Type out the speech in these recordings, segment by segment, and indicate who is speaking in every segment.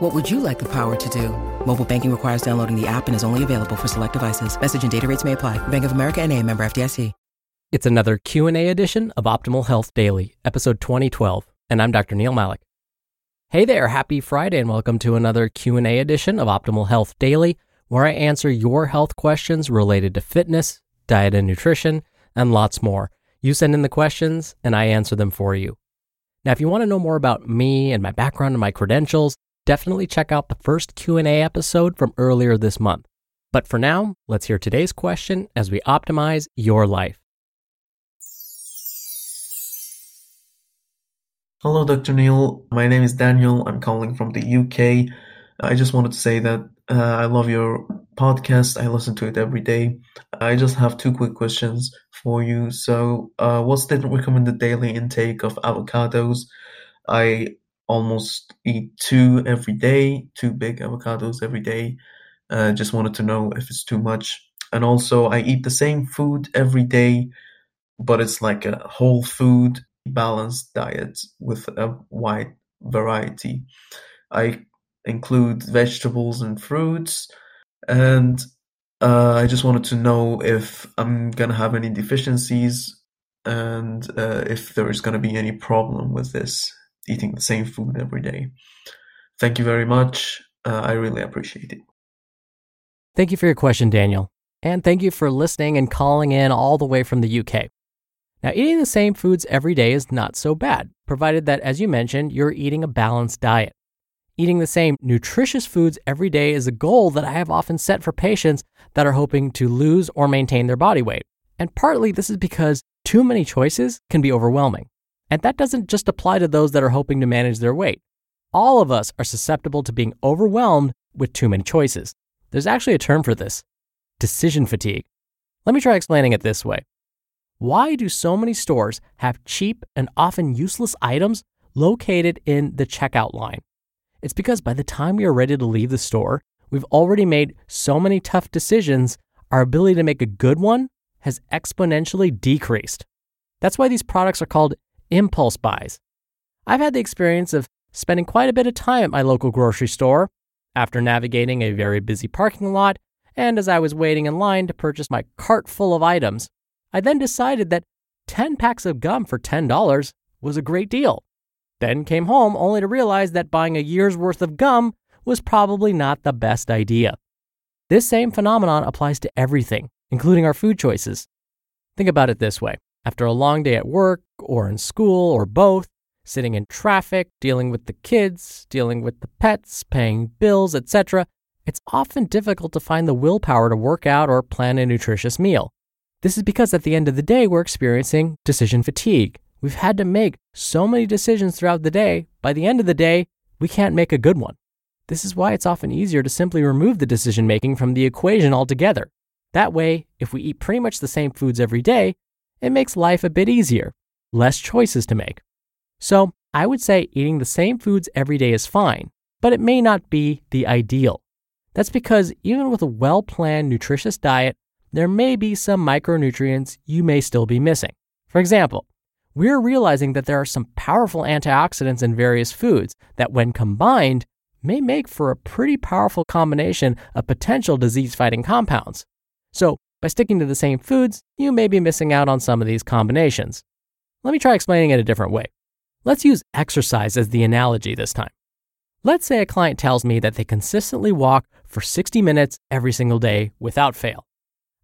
Speaker 1: What would you like the power to do? Mobile banking requires downloading the app and is only available for select devices. Message and data rates may apply. Bank of America and a member FDIC.
Speaker 2: It's another Q&A edition of Optimal Health Daily, episode 2012, and I'm Dr. Neal Malik. Hey there, happy Friday and welcome to another Q&A edition of Optimal Health Daily, where I answer your health questions related to fitness, diet and nutrition, and lots more. You send in the questions and I answer them for you. Now, if you want to know more about me and my background and my credentials, definitely check out the first Q&A episode from earlier this month. But for now, let's hear today's question as we optimize your life.
Speaker 3: Hello, Dr. Neal. My name is Daniel. I'm calling from the UK. I just wanted to say that uh, I love your podcast. I listen to it every day. I just have two quick questions for you. So, uh, what's the recommended daily intake of avocados? I almost eat two every day, two big avocados every day. Uh, just wanted to know if it's too much. And also, I eat the same food every day, but it's like a whole food balanced diet with a wide variety. I include vegetables and fruits, and uh, I just wanted to know if I'm gonna have any deficiencies and uh, if there is gonna be any problem with this eating the same food every day. Thank you very much. Uh, I really appreciate it.
Speaker 2: Thank you for your question, Daniel. And thank you for listening and calling in all the way from the UK. Now, eating the same foods every day is not so bad, provided that, as you mentioned, you're eating a balanced diet. Eating the same nutritious foods every day is a goal that I have often set for patients that are hoping to lose or maintain their body weight. And partly this is because too many choices can be overwhelming. And that doesn't just apply to those that are hoping to manage their weight. All of us are susceptible to being overwhelmed with too many choices. There's actually a term for this decision fatigue. Let me try explaining it this way. Why do so many stores have cheap and often useless items located in the checkout line? It's because by the time we are ready to leave the store, we've already made so many tough decisions, our ability to make a good one has exponentially decreased. That's why these products are called impulse buys. I've had the experience of spending quite a bit of time at my local grocery store after navigating a very busy parking lot and as I was waiting in line to purchase my cart full of items. I then decided that 10 packs of gum for $10 was a great deal. Then came home only to realize that buying a year's worth of gum was probably not the best idea. This same phenomenon applies to everything, including our food choices. Think about it this way after a long day at work or in school or both, sitting in traffic, dealing with the kids, dealing with the pets, paying bills, etc., it's often difficult to find the willpower to work out or plan a nutritious meal. This is because at the end of the day, we're experiencing decision fatigue. We've had to make so many decisions throughout the day. By the end of the day, we can't make a good one. This is why it's often easier to simply remove the decision making from the equation altogether. That way, if we eat pretty much the same foods every day, it makes life a bit easier, less choices to make. So, I would say eating the same foods every day is fine, but it may not be the ideal. That's because even with a well planned, nutritious diet, there may be some micronutrients you may still be missing. For example, we're realizing that there are some powerful antioxidants in various foods that, when combined, may make for a pretty powerful combination of potential disease fighting compounds. So, by sticking to the same foods, you may be missing out on some of these combinations. Let me try explaining it a different way. Let's use exercise as the analogy this time. Let's say a client tells me that they consistently walk for 60 minutes every single day without fail.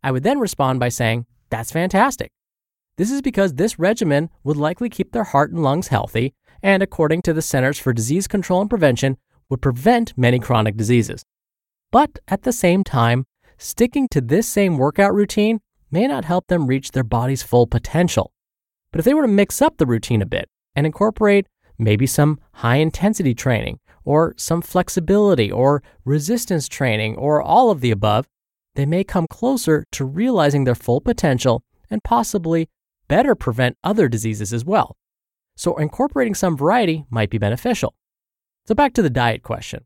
Speaker 2: I would then respond by saying, That's fantastic. This is because this regimen would likely keep their heart and lungs healthy, and according to the Centers for Disease Control and Prevention, would prevent many chronic diseases. But at the same time, sticking to this same workout routine may not help them reach their body's full potential. But if they were to mix up the routine a bit and incorporate maybe some high intensity training, or some flexibility, or resistance training, or all of the above, they may come closer to realizing their full potential and possibly better prevent other diseases as well. So, incorporating some variety might be beneficial. So, back to the diet question.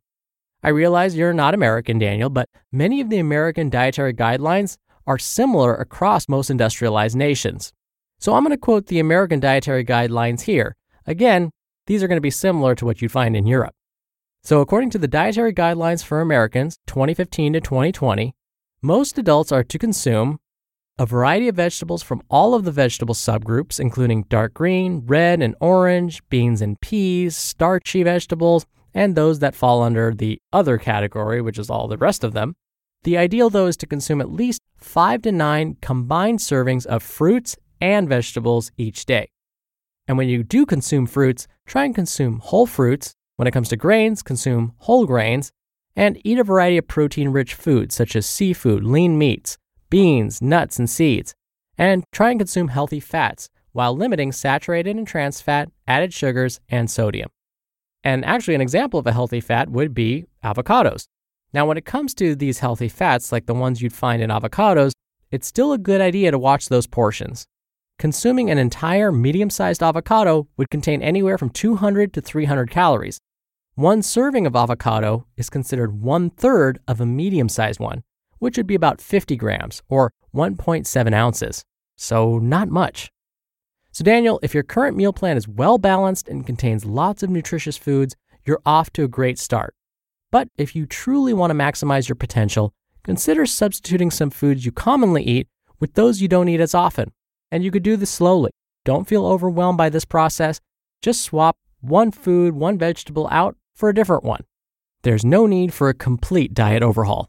Speaker 2: I realize you're not American, Daniel, but many of the American dietary guidelines are similar across most industrialized nations. So, I'm going to quote the American dietary guidelines here. Again, these are going to be similar to what you'd find in Europe. So, according to the Dietary Guidelines for Americans 2015 to 2020, most adults are to consume a variety of vegetables from all of the vegetable subgroups, including dark green, red, and orange, beans and peas, starchy vegetables, and those that fall under the other category, which is all the rest of them. The ideal, though, is to consume at least five to nine combined servings of fruits and vegetables each day. And when you do consume fruits, try and consume whole fruits. When it comes to grains, consume whole grains and eat a variety of protein rich foods such as seafood, lean meats, beans, nuts, and seeds, and try and consume healthy fats while limiting saturated and trans fat, added sugars, and sodium. And actually, an example of a healthy fat would be avocados. Now, when it comes to these healthy fats, like the ones you'd find in avocados, it's still a good idea to watch those portions. Consuming an entire medium sized avocado would contain anywhere from 200 to 300 calories. One serving of avocado is considered one third of a medium sized one, which would be about 50 grams or 1.7 ounces. So, not much. So, Daniel, if your current meal plan is well balanced and contains lots of nutritious foods, you're off to a great start. But if you truly want to maximize your potential, consider substituting some foods you commonly eat with those you don't eat as often. And you could do this slowly. Don't feel overwhelmed by this process. Just swap one food, one vegetable out for a different one. There's no need for a complete diet overhaul.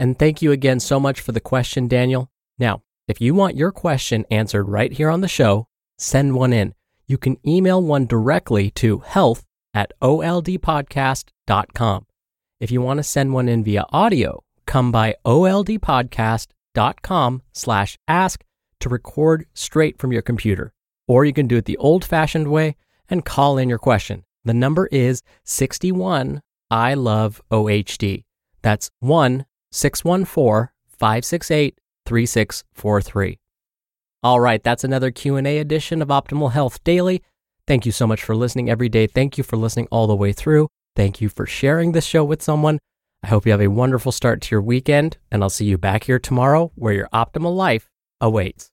Speaker 2: And thank you again so much for the question, Daniel. Now, if you want your question answered right here on the show, send one in. You can email one directly to health at oldpodcast.com. If you want to send one in via audio, come by oldpodcast.com slash ask to record straight from your computer. Or you can do it the old fashioned way and call in your question. The number is 61 I love OHD. That's 1 614 568 3643. All right, that's another Q&A edition of Optimal Health Daily. Thank you so much for listening every day. Thank you for listening all the way through. Thank you for sharing this show with someone. I hope you have a wonderful start to your weekend, and I'll see you back here tomorrow where your optimal life awaits.